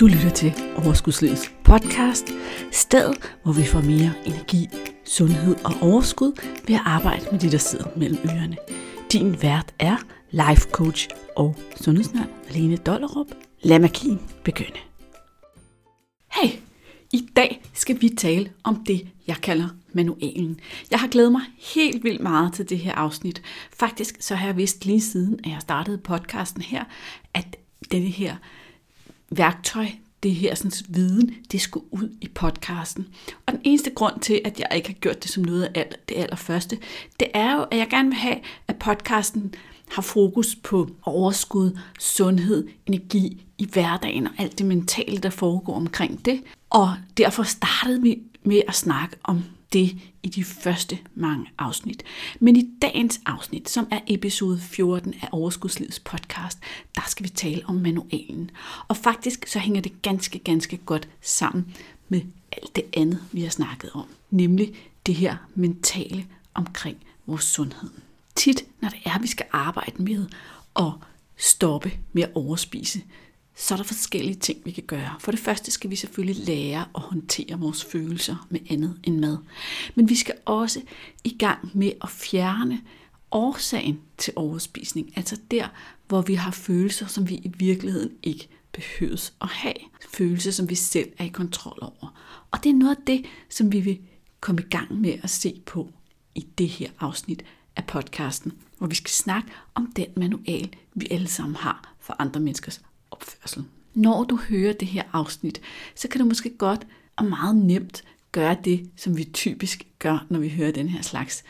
Du lytter til Overskudslivets podcast, stedet hvor vi får mere energi, sundhed og overskud ved at arbejde med de, der sidder mellem ørerne. Din vært er life coach og sundhedsnørd Alene Dollerup. Lad magien begynde. Hey, i dag skal vi tale om det, jeg kalder manualen. Jeg har glædet mig helt vildt meget til det her afsnit. Faktisk så har jeg vidst lige siden, at jeg startede podcasten her, at denne her værktøj, det her sådan, viden, det skulle ud i podcasten. Og den eneste grund til, at jeg ikke har gjort det som noget af det allerførste, det er jo, at jeg gerne vil have, at podcasten har fokus på overskud, sundhed, energi i hverdagen og alt det mentale, der foregår omkring det. Og derfor startede vi med at snakke om det i de første mange afsnit. Men i dagens afsnit, som er episode 14 af Overskudslivets podcast, der skal vi tale om manualen. Og faktisk så hænger det ganske, ganske godt sammen med alt det andet, vi har snakket om. Nemlig det her mentale omkring vores sundhed. Tit, når det er, at vi skal arbejde med at stoppe med at overspise, så er der forskellige ting, vi kan gøre. For det første skal vi selvfølgelig lære at håndtere vores følelser med andet end mad. Men vi skal også i gang med at fjerne årsagen til overspisning. Altså der, hvor vi har følelser, som vi i virkeligheden ikke behøves at have. Følelser, som vi selv er i kontrol over. Og det er noget af det, som vi vil komme i gang med at se på i det her afsnit af podcasten, hvor vi skal snakke om den manual, vi alle sammen har for andre menneskers opførsel. Når du hører det her afsnit, så kan du måske godt og meget nemt gøre det, som vi typisk gør, når vi hører den her slags,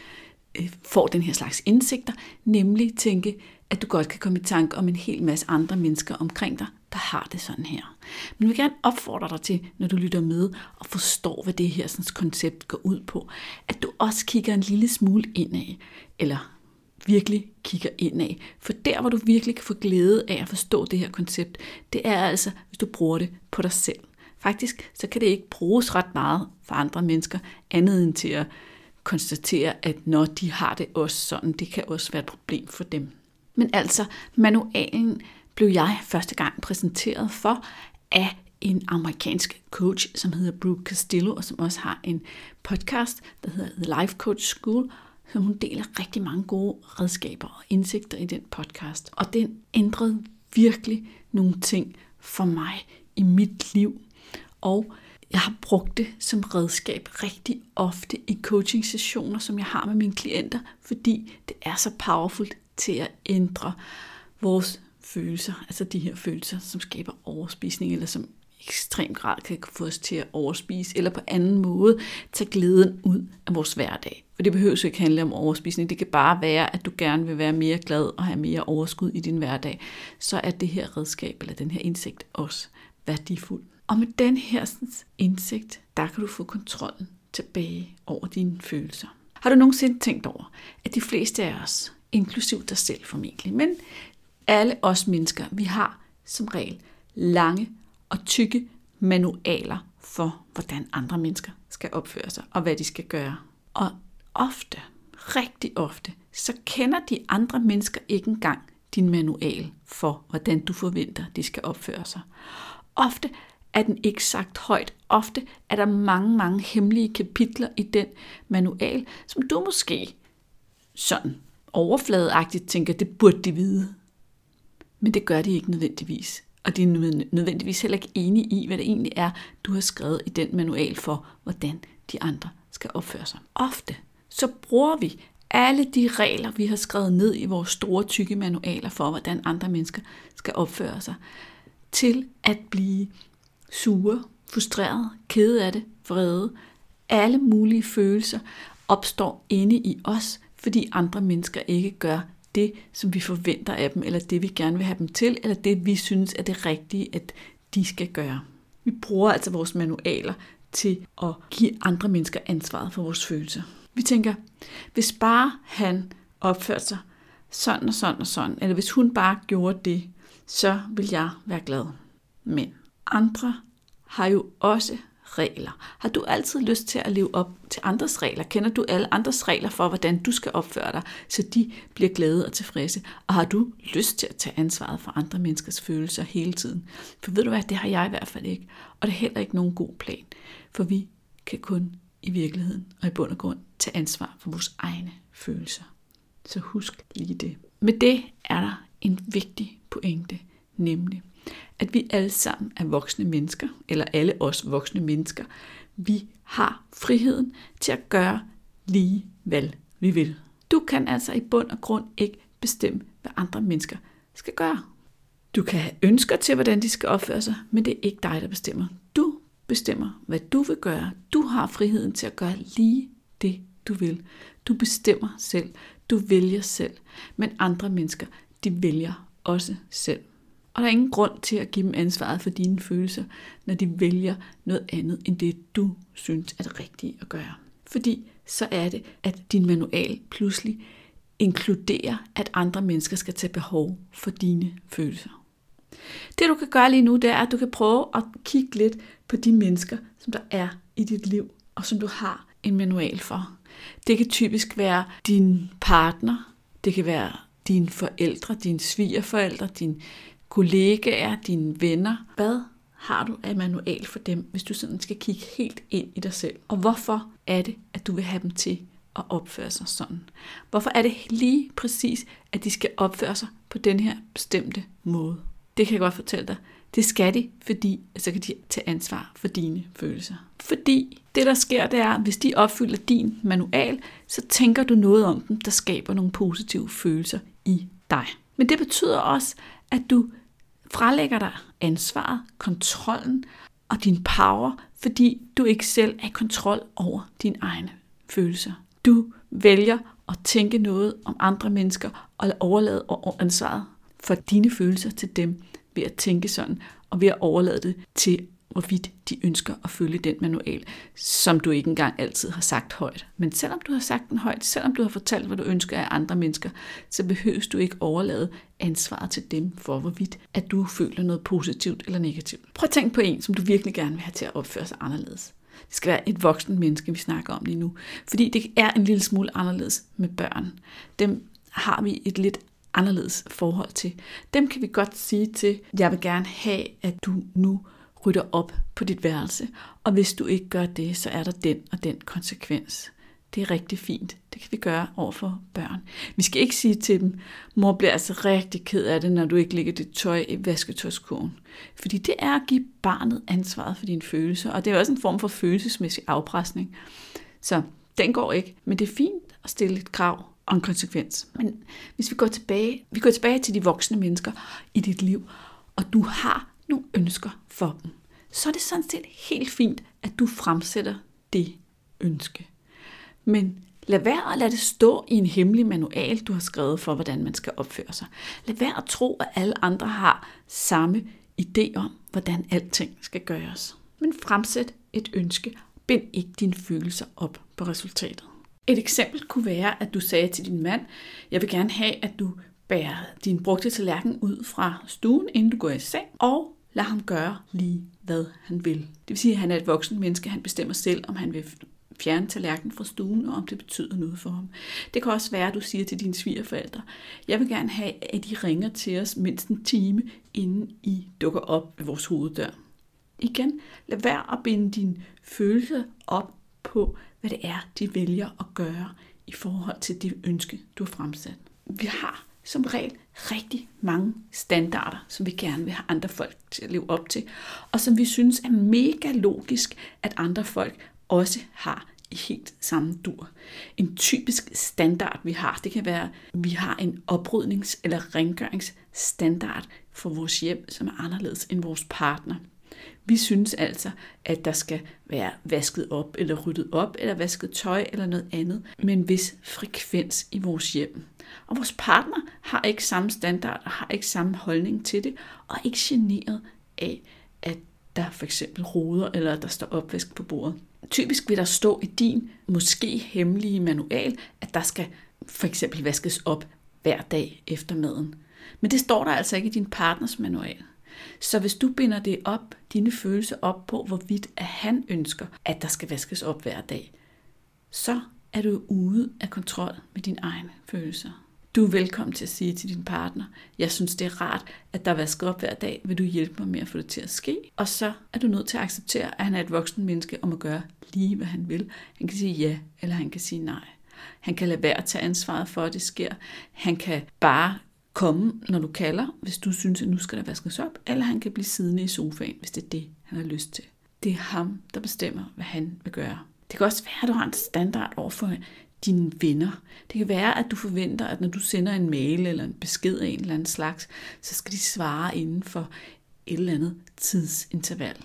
øh, får den her slags indsigter, nemlig tænke, at du godt kan komme i tanke om en hel masse andre mennesker omkring dig, der har det sådan her. Men jeg vil gerne opfordre dig til, når du lytter med og forstår, hvad det her sådan, koncept går ud på, at du også kigger en lille smule indad, eller virkelig kigger ind af. For der, hvor du virkelig kan få glæde af at forstå det her koncept, det er altså, hvis du bruger det på dig selv. Faktisk så kan det ikke bruges ret meget for andre mennesker, andet end til at konstatere, at når de har det også sådan, det kan også være et problem for dem. Men altså, manualen blev jeg første gang præsenteret for af en amerikansk coach, som hedder Brooke Castillo, og som også har en podcast, der hedder The Life Coach School, som hun deler rigtig mange gode redskaber og indsigter i den podcast. Og den ændrede virkelig nogle ting for mig i mit liv. Og jeg har brugt det som redskab rigtig ofte i coaching sessioner, som jeg har med mine klienter, fordi det er så powerfult til at ændre vores følelser, altså de her følelser, som skaber overspisning, eller som ekstrem grad kan få os til at overspise, eller på anden måde tage glæden ud af vores hverdag. For det behøver ikke handle om overspisning. Det kan bare være, at du gerne vil være mere glad og have mere overskud i din hverdag. Så er det her redskab, eller den her indsigt også værdifuld. Og med den her indsigt, der kan du få kontrollen tilbage over dine følelser. Har du nogensinde tænkt over, at de fleste af os, inklusiv dig selv formentlig, men alle os mennesker, vi har som regel lange og tykke manualer for, hvordan andre mennesker skal opføre sig og hvad de skal gøre. Og ofte, rigtig ofte, så kender de andre mennesker ikke engang din manual for, hvordan du forventer, de skal opføre sig. Ofte er den ikke sagt højt. Ofte er der mange, mange hemmelige kapitler i den manual, som du måske sådan overfladeagtigt tænker, det burde de vide. Men det gør de ikke nødvendigvis. Og de er nødvendigvis heller ikke enige i, hvad det egentlig er, du har skrevet i den manual for, hvordan de andre skal opføre sig. Ofte så bruger vi alle de regler, vi har skrevet ned i vores store, tykke manualer for, hvordan andre mennesker skal opføre sig, til at blive sure, frustreret, kede af det, vrede. Alle mulige følelser opstår inde i os, fordi andre mennesker ikke gør det, som vi forventer af dem, eller det, vi gerne vil have dem til, eller det, vi synes er det rigtige, at de skal gøre. Vi bruger altså vores manualer til at give andre mennesker ansvaret for vores følelser. Vi tænker, hvis bare han opførte sig sådan og sådan og sådan, eller hvis hun bare gjorde det, så vil jeg være glad. Men andre har jo også regler? Har du altid lyst til at leve op til andres regler? Kender du alle andres regler for, hvordan du skal opføre dig, så de bliver glade og tilfredse? Og har du lyst til at tage ansvaret for andre menneskers følelser hele tiden? For ved du hvad, det har jeg i hvert fald ikke. Og det er heller ikke nogen god plan. For vi kan kun i virkeligheden og i bund og grund tage ansvar for vores egne følelser. Så husk lige det. Med det er der en vigtig pointe, nemlig at vi alle sammen er voksne mennesker, eller alle os voksne mennesker, vi har friheden til at gøre lige hvad vi vil. Du kan altså i bund og grund ikke bestemme, hvad andre mennesker skal gøre. Du kan have ønsker til, hvordan de skal opføre sig, men det er ikke dig, der bestemmer. Bestemmer, hvad du vil gøre. Du har friheden til at gøre lige det, du vil. Du bestemmer selv. Du vælger selv. Men andre mennesker, de vælger også selv. Og der er ingen grund til at give dem ansvaret for dine følelser, når de vælger noget andet end det, du synes er det rigtige at gøre. Fordi så er det, at din manual pludselig inkluderer, at andre mennesker skal tage behov for dine følelser. Det du kan gøre lige nu, det er, at du kan prøve at kigge lidt på de mennesker, som der er i dit liv, og som du har en manual for. Det kan typisk være din partner, det kan være dine forældre, dine svigerforældre, dine kollegaer, dine venner. Hvad har du af manual for dem, hvis du sådan skal kigge helt ind i dig selv? Og hvorfor er det, at du vil have dem til at opføre sig sådan? Hvorfor er det lige præcis, at de skal opføre sig på den her bestemte måde? Det kan jeg godt fortælle dig. Det skal de, fordi så kan de tage ansvar for dine følelser. Fordi det, der sker, det er, hvis de opfylder din manual, så tænker du noget om dem, der skaber nogle positive følelser i dig. Men det betyder også, at du fralægger dig ansvaret, kontrollen og din power, fordi du ikke selv er i kontrol over dine egne følelser. Du vælger at tænke noget om andre mennesker og overlade ansvaret for dine følelser til dem ved at tænke sådan, og ved at overlade det til hvorvidt de ønsker at følge den manual, som du ikke engang altid har sagt højt. Men selvom du har sagt den højt, selvom du har fortalt, hvad du ønsker af andre mennesker, så behøves du ikke overlade ansvaret til dem for, hvorvidt at du føler noget positivt eller negativt. Prøv at tænke på en, som du virkelig gerne vil have til at opføre sig anderledes. Det skal være et voksen menneske, vi snakker om lige nu. Fordi det er en lille smule anderledes med børn. Dem har vi et lidt anderledes forhold til. Dem kan vi godt sige til, jeg vil gerne have, at du nu rydder op på dit værelse, og hvis du ikke gør det, så er der den og den konsekvens. Det er rigtig fint. Det kan vi gøre over for børn. Vi skal ikke sige til dem, mor bliver altså rigtig ked af det, når du ikke lægger dit tøj i vasketøjskurven. Fordi det er at give barnet ansvaret for dine følelser, og det er også en form for følelsesmæssig afpresning. Så den går ikke, men det er fint at stille et krav og en konsekvens. Men hvis vi går tilbage, vi går tilbage til de voksne mennesker i dit liv, og du har nogle ønsker for dem, så er det sådan set helt fint, at du fremsætter det ønske. Men lad være at lade det stå i en hemmelig manual, du har skrevet for, hvordan man skal opføre sig. Lad være at tro, at alle andre har samme idé om, hvordan alting skal gøres. Men fremsæt et ønske. Bind ikke dine følelser op på resultatet. Et eksempel kunne være, at du sagde til din mand, jeg vil gerne have, at du bærer din brugte tallerken ud fra stuen, inden du går i seng, og Lad ham gøre lige, hvad han vil. Det vil sige, at han er et voksen menneske. Han bestemmer selv, om han vil fjerne tallerkenen fra stuen, og om det betyder noget for ham. Det kan også være, at du siger til dine svigerforældre, jeg vil gerne have, at de ringer til os mindst en time, inden I dukker op ved vores hoveddør. Igen, lad være at binde dine følelser op på, hvad det er, de vælger at gøre i forhold til det ønske, du har fremsat. Vi har som regel rigtig mange standarder, som vi gerne vil have andre folk til at leve op til, og som vi synes er mega logisk, at andre folk også har i helt samme dur. En typisk standard, vi har, det kan være, at vi har en oprydnings- eller rengøringsstandard for vores hjem, som er anderledes end vores partner. Vi synes altså, at der skal være vasket op, eller ryddet op, eller vasket tøj, eller noget andet, med en vis frekvens i vores hjem. Og vores partner har ikke samme standard, og har ikke samme holdning til det, og er ikke generet af, at der for eksempel roder, eller der står opvask på bordet. Typisk vil der stå i din måske hemmelige manual, at der skal for eksempel vaskes op hver dag efter maden. Men det står der altså ikke i din partners manual. Så hvis du binder det op, dine følelser op på, hvorvidt at han ønsker, at der skal vaskes op hver dag, så er du ude af kontrol med dine egne følelser. Du er velkommen til at sige til din partner, jeg synes det er rart, at der vasker op hver dag, vil du hjælpe mig med at få det til at ske? Og så er du nødt til at acceptere, at han er et voksen menneske om at gøre lige, hvad han vil. Han kan sige ja, eller han kan sige nej. Han kan lade være at tage ansvaret for, at det sker. Han kan bare komme, når du kalder, hvis du synes, at nu skal der vaskes op, eller han kan blive siddende i sofaen, hvis det er det, han har lyst til. Det er ham, der bestemmer, hvad han vil gøre. Det kan også være, at du har en standard over for dine venner. Det kan være, at du forventer, at når du sender en mail eller en besked af en eller anden slags, så skal de svare inden for et eller andet tidsinterval.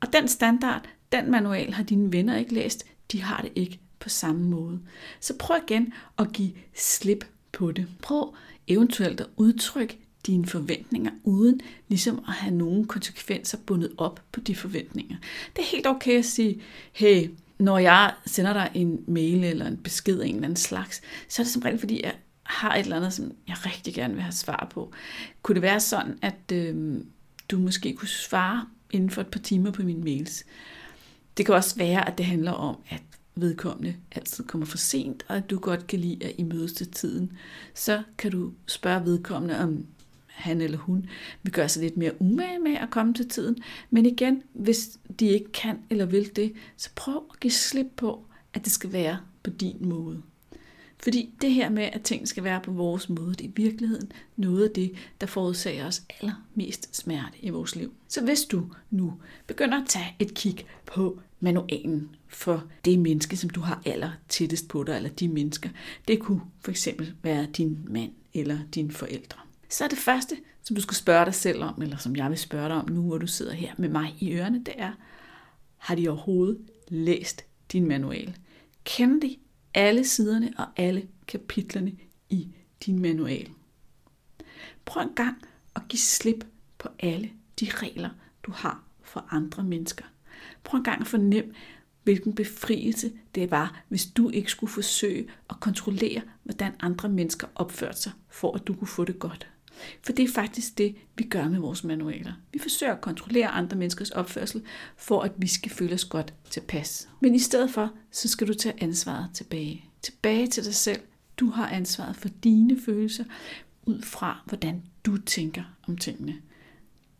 Og den standard, den manual har dine venner ikke læst. De har det ikke på samme måde. Så prøv igen at give slip på det. Prøv eventuelt at udtrykke dine forventninger, uden ligesom at have nogen konsekvenser bundet op på de forventninger. Det er helt okay at sige, hey, når jeg sender dig en mail eller en besked af en eller anden slags, så er det som regel, fordi jeg har et eller andet, som jeg rigtig gerne vil have svar på. Kunne det være sådan, at øh, du måske kunne svare inden for et par timer på mine mails? Det kan også være, at det handler om, at vedkommende altid kommer for sent, og at du godt kan lide at I mødes til tiden. Så kan du spørge vedkommende, om han eller hun vil gøre sig lidt mere umage med at komme til tiden. Men igen, hvis de ikke kan eller vil det, så prøv at give slip på, at det skal være på din måde. Fordi det her med, at ting skal være på vores måde, det er i virkeligheden noget af det, der forårsager os allermest smerte i vores liv. Så hvis du nu begynder at tage et kig på manualen for det menneske, som du har aller tættest på dig, eller de mennesker, det kunne for eksempel være din mand eller dine forældre. Så det første, som du skal spørge dig selv om, eller som jeg vil spørge dig om nu, hvor du sidder her med mig i ørerne, det er, har de overhovedet læst din manual? Kender de alle siderne og alle kapitlerne i din manual? Prøv en gang at give slip på alle de regler, du har for andre mennesker. Prøv en gang at fornemme, hvilken befrielse det var, hvis du ikke skulle forsøge at kontrollere, hvordan andre mennesker opførte sig, for at du kunne få det godt. For det er faktisk det, vi gør med vores manualer. Vi forsøger at kontrollere andre menneskers opførsel, for at vi skal føle os godt tilpas. Men i stedet for, så skal du tage ansvaret tilbage. Tilbage til dig selv. Du har ansvaret for dine følelser, ud fra hvordan du tænker om tingene.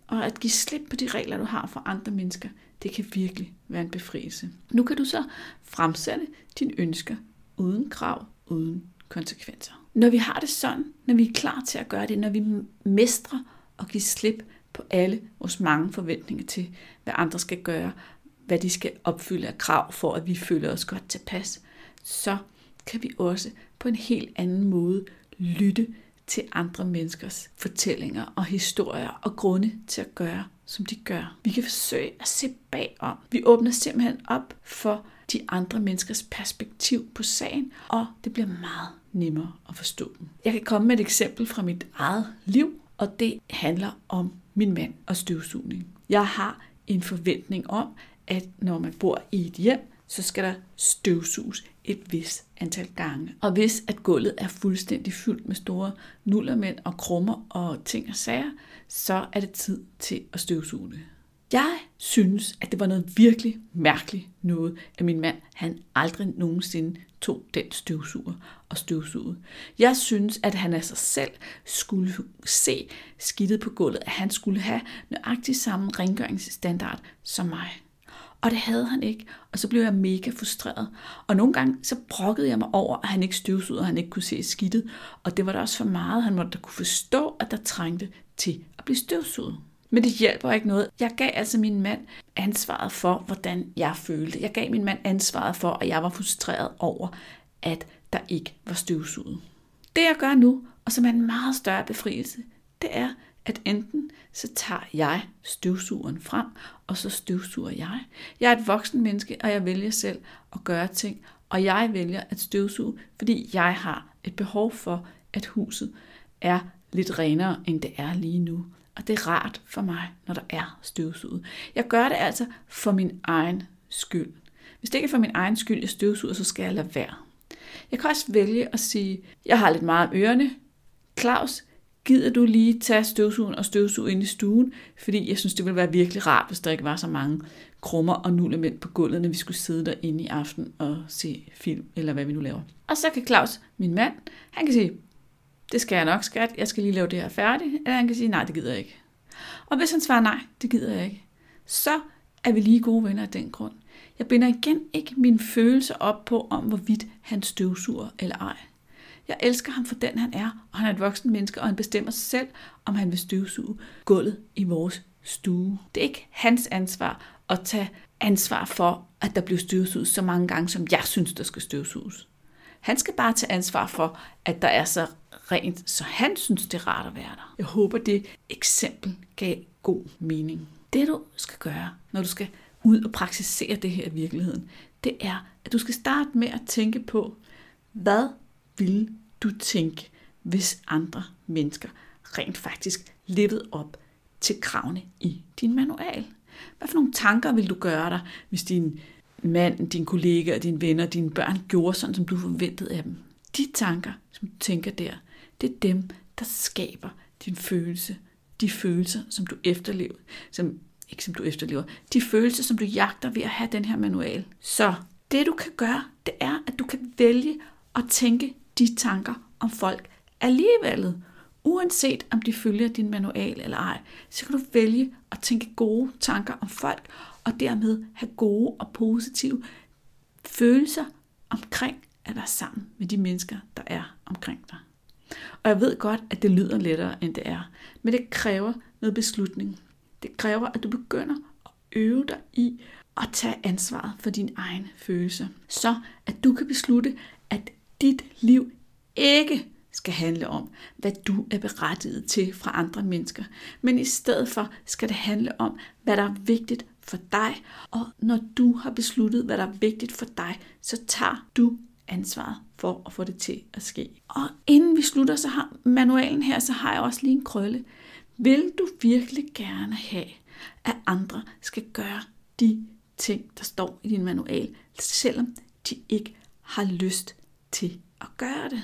Og at give slip på de regler, du har for andre mennesker, det kan virkelig være en befrielse. Nu kan du så fremsætte dine ønsker uden krav, uden konsekvenser. Når vi har det sådan, når vi er klar til at gøre det, når vi mestrer og giver slip på alle vores mange forventninger til, hvad andre skal gøre, hvad de skal opfylde af krav for, at vi føler os godt tilpas, så kan vi også på en helt anden måde lytte til andre menneskers fortællinger og historier og grunde til at gøre, som de gør. Vi kan forsøge at se bagom. Vi åbner simpelthen op for de andre menneskers perspektiv på sagen, og det bliver meget nemmere at forstå dem. Jeg kan komme med et eksempel fra mit eget liv, og det handler om min mand og støvsugning. Jeg har en forventning om, at når man bor i et hjem, så skal der støvsuges et vis antal gange. Og hvis at gulvet er fuldstændig fyldt med store nullermænd og krummer og ting og sager, så er det tid til at støvsuge det. Jeg synes, at det var noget virkelig mærkeligt noget, at min mand han aldrig nogensinde tog den støvsuger og støvsugede. Jeg synes, at han af sig selv skulle se skidtet på gulvet, at han skulle have nøjagtig samme rengøringsstandard som mig. Og det havde han ikke, og så blev jeg mega frustreret. Og nogle gange så brokkede jeg mig over, at han ikke støvsugede, og han ikke kunne se skidtet. Og det var da også for meget, han måtte da kunne forstå, at der trængte til at blive støvsuget. Men det hjælper ikke noget. Jeg gav altså min mand ansvaret for, hvordan jeg følte. Jeg gav min mand ansvaret for, at jeg var frustreret over, at der ikke var støvsuget. Det jeg gør nu, og som er en meget større befrielse, det er, at enten så tager jeg støvsugeren frem, og så støvsuger jeg. Jeg er et voksen menneske, og jeg vælger selv at gøre ting, og jeg vælger at støvsuge, fordi jeg har et behov for, at huset er lidt renere, end det er lige nu. Og det er rart for mig, når der er støvsuget. Jeg gør det altså for min egen skyld. Hvis det ikke er for min egen skyld, jeg støvsuger, så skal jeg lade være. Jeg kan også vælge at sige, jeg har lidt meget om ørerne. Claus, gider du lige tage støvsugen og støvsuge ind i stuen, fordi jeg synes, det ville være virkelig rart, hvis der ikke var så mange krummer og nullement på gulvet, når vi skulle sidde derinde i aften og se film, eller hvad vi nu laver. Og så kan Claus, min mand, han kan sige, det skal jeg nok, skat, jeg skal lige lave det her færdigt, eller han kan sige, nej, det gider jeg ikke. Og hvis han svarer nej, det gider jeg ikke, så er vi lige gode venner af den grund. Jeg binder igen ikke mine følelser op på, om hvorvidt han støvsuger eller ej. Jeg elsker ham for den, han er, og han er et voksen menneske, og han bestemmer sig selv, om han vil støvsuge gulvet i vores stue. Det er ikke hans ansvar at tage ansvar for, at der bliver støvsuget så mange gange, som jeg synes, der skal støvsuges. Han skal bare tage ansvar for, at der er så rent, så han synes, det er rart at være der. Jeg håber, det eksempel gav god mening. Det du skal gøre, når du skal ud og praktisere det her i virkeligheden, det er, at du skal starte med at tænke på, hvad vil du tænke, hvis andre mennesker rent faktisk levede op til kravene i din manual? Hvad for nogle tanker vil du gøre dig, hvis din mand, din kollega, dine venner, dine børn gjorde sådan, som du forventede af dem? De tanker, som du tænker der, det er dem, der skaber din følelse. De følelser, som du efterlever, som ikke som du efterlever, de følelser, som du jagter ved at have den her manual. Så det du kan gøre, det er, at du kan vælge at tænke de tanker om folk alligevel. Uanset om de følger din manual eller ej, så kan du vælge at tænke gode tanker om folk, og dermed have gode og positive følelser omkring at være sammen med de mennesker, der er omkring dig. Og jeg ved godt, at det lyder lettere, end det er, men det kræver noget beslutning. Det kræver, at du begynder at øve dig i at tage ansvaret for din egen følelse, så at du kan beslutte, at dit liv ikke skal handle om, hvad du er berettiget til fra andre mennesker, men i stedet for skal det handle om, hvad der er vigtigt for dig, og når du har besluttet, hvad der er vigtigt for dig, så tager du ansvaret for at få det til at ske. Og inden vi slutter, så har manualen her, så har jeg også lige en krølle. Vil du virkelig gerne have, at andre skal gøre de ting, der står i din manual, selvom de ikke har lyst til at gøre det?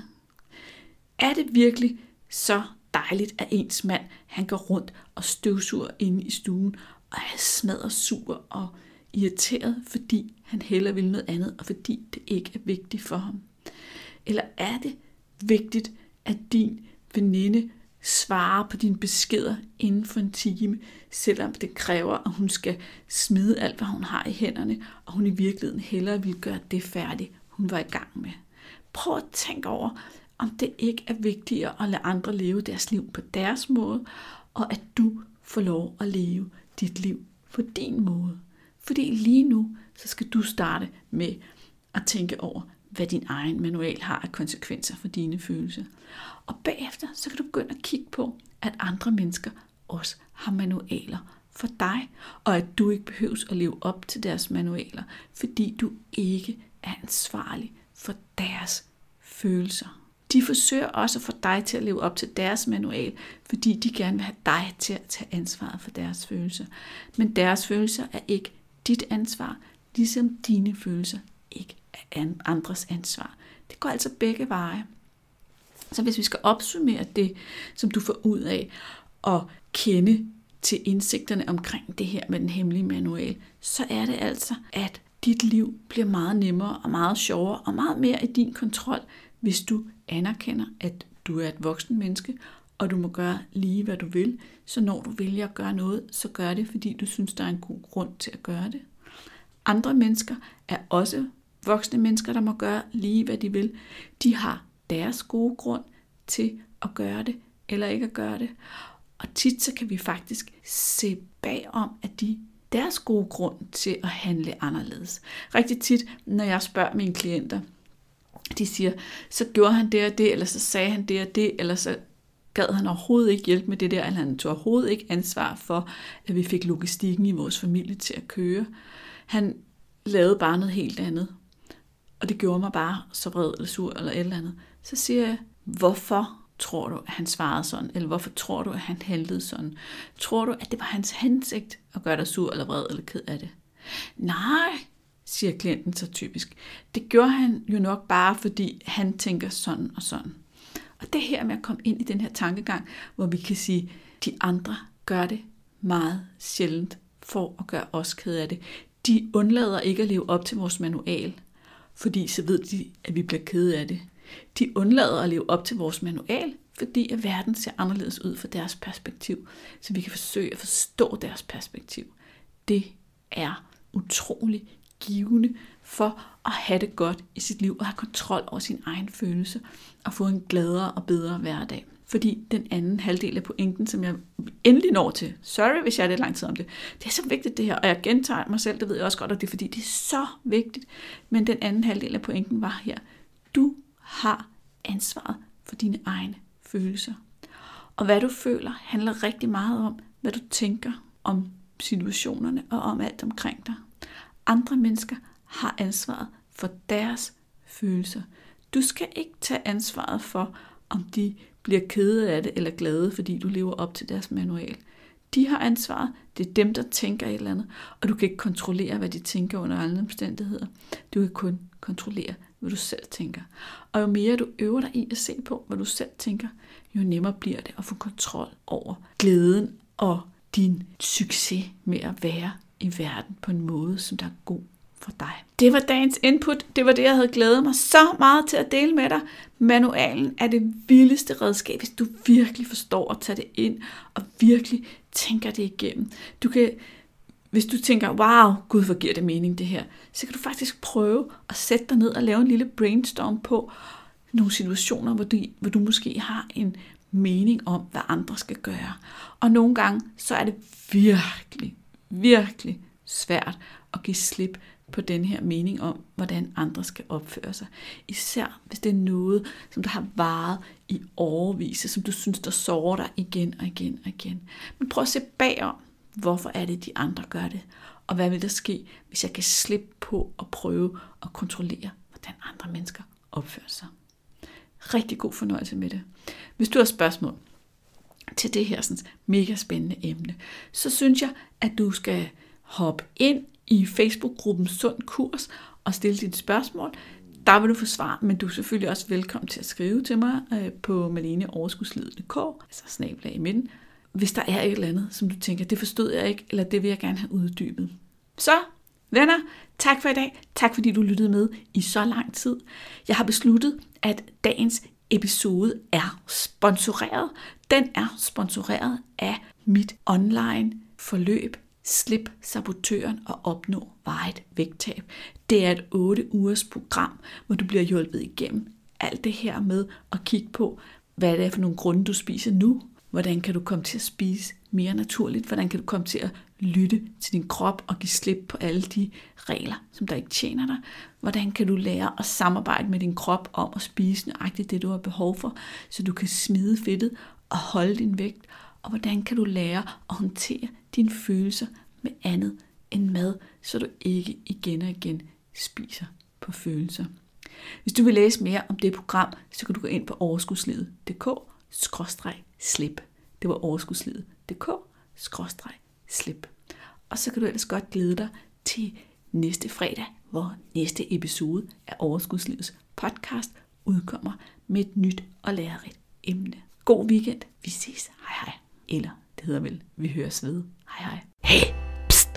Er det virkelig så dejligt, at ens mand han går rundt og støvsuger inde i stuen og er smadret sur og irriteret, fordi han heller vil noget andet, og fordi det ikke er vigtigt for ham? Eller er det vigtigt, at din veninde svarer på dine beskeder inden for en time, selvom det kræver, at hun skal smide alt, hvad hun har i hænderne, og hun i virkeligheden hellere vil gøre det færdigt, hun var i gang med. Prøv at tænke over, om det ikke er vigtigere at lade andre leve deres liv på deres måde, og at du får lov at leve dit liv på din måde. Fordi lige nu, så skal du starte med at tænke over, hvad din egen manual har af konsekvenser for dine følelser. Og bagefter, så kan du begynde at kigge på, at andre mennesker også har manualer for dig, og at du ikke behøves at leve op til deres manualer, fordi du ikke er ansvarlig for deres følelser. De forsøger også at få dig til at leve op til deres manual, fordi de gerne vil have dig til at tage ansvaret for deres følelser. Men deres følelser er ikke dit ansvar, ligesom dine følelser ikke er andres ansvar. Det går altså begge veje. Så hvis vi skal opsummere det, som du får ud af at kende til indsigterne omkring det her med den hemmelige manual, så er det altså, at dit liv bliver meget nemmere og meget sjovere og meget mere i din kontrol, hvis du anerkender, at du er et voksen menneske, og du må gøre lige, hvad du vil. Så når du vælger at gøre noget, så gør det, fordi du synes, der er en god grund til at gøre det. Andre mennesker er også voksne mennesker, der må gøre lige, hvad de vil. De har deres gode grund til at gøre det, eller ikke at gøre det. Og tit så kan vi faktisk se bagom, at de deres gode grund til at handle anderledes. Rigtig tit, når jeg spørger mine klienter, de siger, så gjorde han det og det, eller så sagde han det og det, eller så gad han overhovedet ikke hjælpe med det der, eller han tog overhovedet ikke ansvar for, at vi fik logistikken i vores familie til at køre. Han lavede bare noget helt andet. Og det gjorde mig bare så vred eller sur eller et eller andet. Så siger jeg, hvorfor tror du, at han svarede sådan? Eller hvorfor tror du, at han handlede sådan? Tror du, at det var hans hensigt at gøre dig sur eller vred eller ked af det? Nej, siger klienten så typisk. Det gjorde han jo nok bare, fordi han tænker sådan og sådan. Og det her med at komme ind i den her tankegang, hvor vi kan sige, de andre gør det meget sjældent for at gøre os ked af det. De undlader ikke at leve op til vores manual, fordi så ved de, at vi bliver ked af det. De undlader at leve op til vores manual, fordi at verden ser anderledes ud fra deres perspektiv, så vi kan forsøge at forstå deres perspektiv. Det er utrolig givende for at have det godt i sit liv og have kontrol over sin egen følelse og få en gladere og bedre hverdag. Fordi den anden halvdel af pointen, som jeg endelig når til, sorry hvis jeg er lidt lang tid om det, det er så vigtigt det her, og jeg gentager mig selv, det ved jeg også godt, og det er fordi, det er så vigtigt. Men den anden halvdel af pointen var her, har ansvaret for dine egne følelser. Og hvad du føler handler rigtig meget om, hvad du tænker om situationerne og om alt omkring dig. Andre mennesker har ansvaret for deres følelser. Du skal ikke tage ansvaret for, om de bliver kede af det eller glade, fordi du lever op til deres manual. De har ansvaret. Det er dem, der tænker et eller andet. Og du kan ikke kontrollere, hvad de tænker under alle omstændigheder. Du kan kun kontrollere, hvad du selv tænker. Og jo mere du øver dig i at se på, hvad du selv tænker, jo nemmere bliver det at få kontrol over glæden og din succes med at være i verden på en måde, som der er god for dig. Det var dagens input. Det var det, jeg havde glædet mig så meget til at dele med dig. Manualen er det vildeste redskab, hvis du virkelig forstår at tage det ind og virkelig tænker det igennem. Du kan, hvis du tænker, wow, gud, hvor giver det mening det her, så kan du faktisk prøve at sætte dig ned og lave en lille brainstorm på nogle situationer, hvor du, hvor du måske har en mening om, hvad andre skal gøre. Og nogle gange, så er det virkelig, virkelig svært at give slip på den her mening om, hvordan andre skal opføre sig. Især hvis det er noget, som der har varet i overvise, som du synes, der sårer dig igen og igen og igen. Men prøv at se bagom, hvorfor er det, de andre gør det? Og hvad vil der ske, hvis jeg kan slippe på at prøve at kontrollere, hvordan andre mennesker opfører sig? Rigtig god fornøjelse med det. Hvis du har spørgsmål til det her sådan, mega spændende emne, så synes jeg, at du skal hoppe ind i Facebook-gruppen Sund Kurs og stille dit spørgsmål. Der vil du få svar, men du er selvfølgelig også velkommen til at skrive til mig øh, på maleneoverskudslivet.dk, altså snabla i midten, hvis der er et eller andet, som du tænker, det forstod jeg ikke, eller det vil jeg gerne have uddybet. Så, venner, tak for i dag. Tak fordi du lyttede med i så lang tid. Jeg har besluttet, at dagens episode er sponsoreret. Den er sponsoreret af mit online forløb Slip sabotøren og opnå vejet vægttab. Det er et 8 ugers program, hvor du bliver hjulpet igennem alt det her med at kigge på, hvad det er for nogle grunde, du spiser nu. Hvordan kan du komme til at spise mere naturligt? Hvordan kan du komme til at lytte til din krop og give slip på alle de regler, som der ikke tjener dig? Hvordan kan du lære at samarbejde med din krop om at spise nøjagtigt det, du har behov for, så du kan smide fedtet og holde din vægt? Og hvordan kan du lære at håndtere dine følelser med andet end mad, så du ikke igen og igen spiser på følelser. Hvis du vil læse mere om det program, så kan du gå ind på slip. Det var overskudslivet.dk-slip. Og så kan du ellers godt glæde dig til næste fredag, hvor næste episode af Overskudslivets podcast udkommer med et nyt og lærerigt emne. God weekend. Vi ses. Hej hej. Eller det hedder vel, vi høres ved. Hej hej. Hey, pst.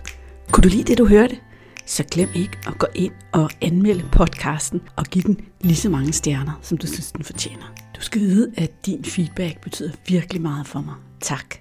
Kunne du lide det, du hørte? Så glem ikke at gå ind og anmelde podcasten og give den lige så mange stjerner, som du synes, den fortjener. Du skal vide, at din feedback betyder virkelig meget for mig. Tak.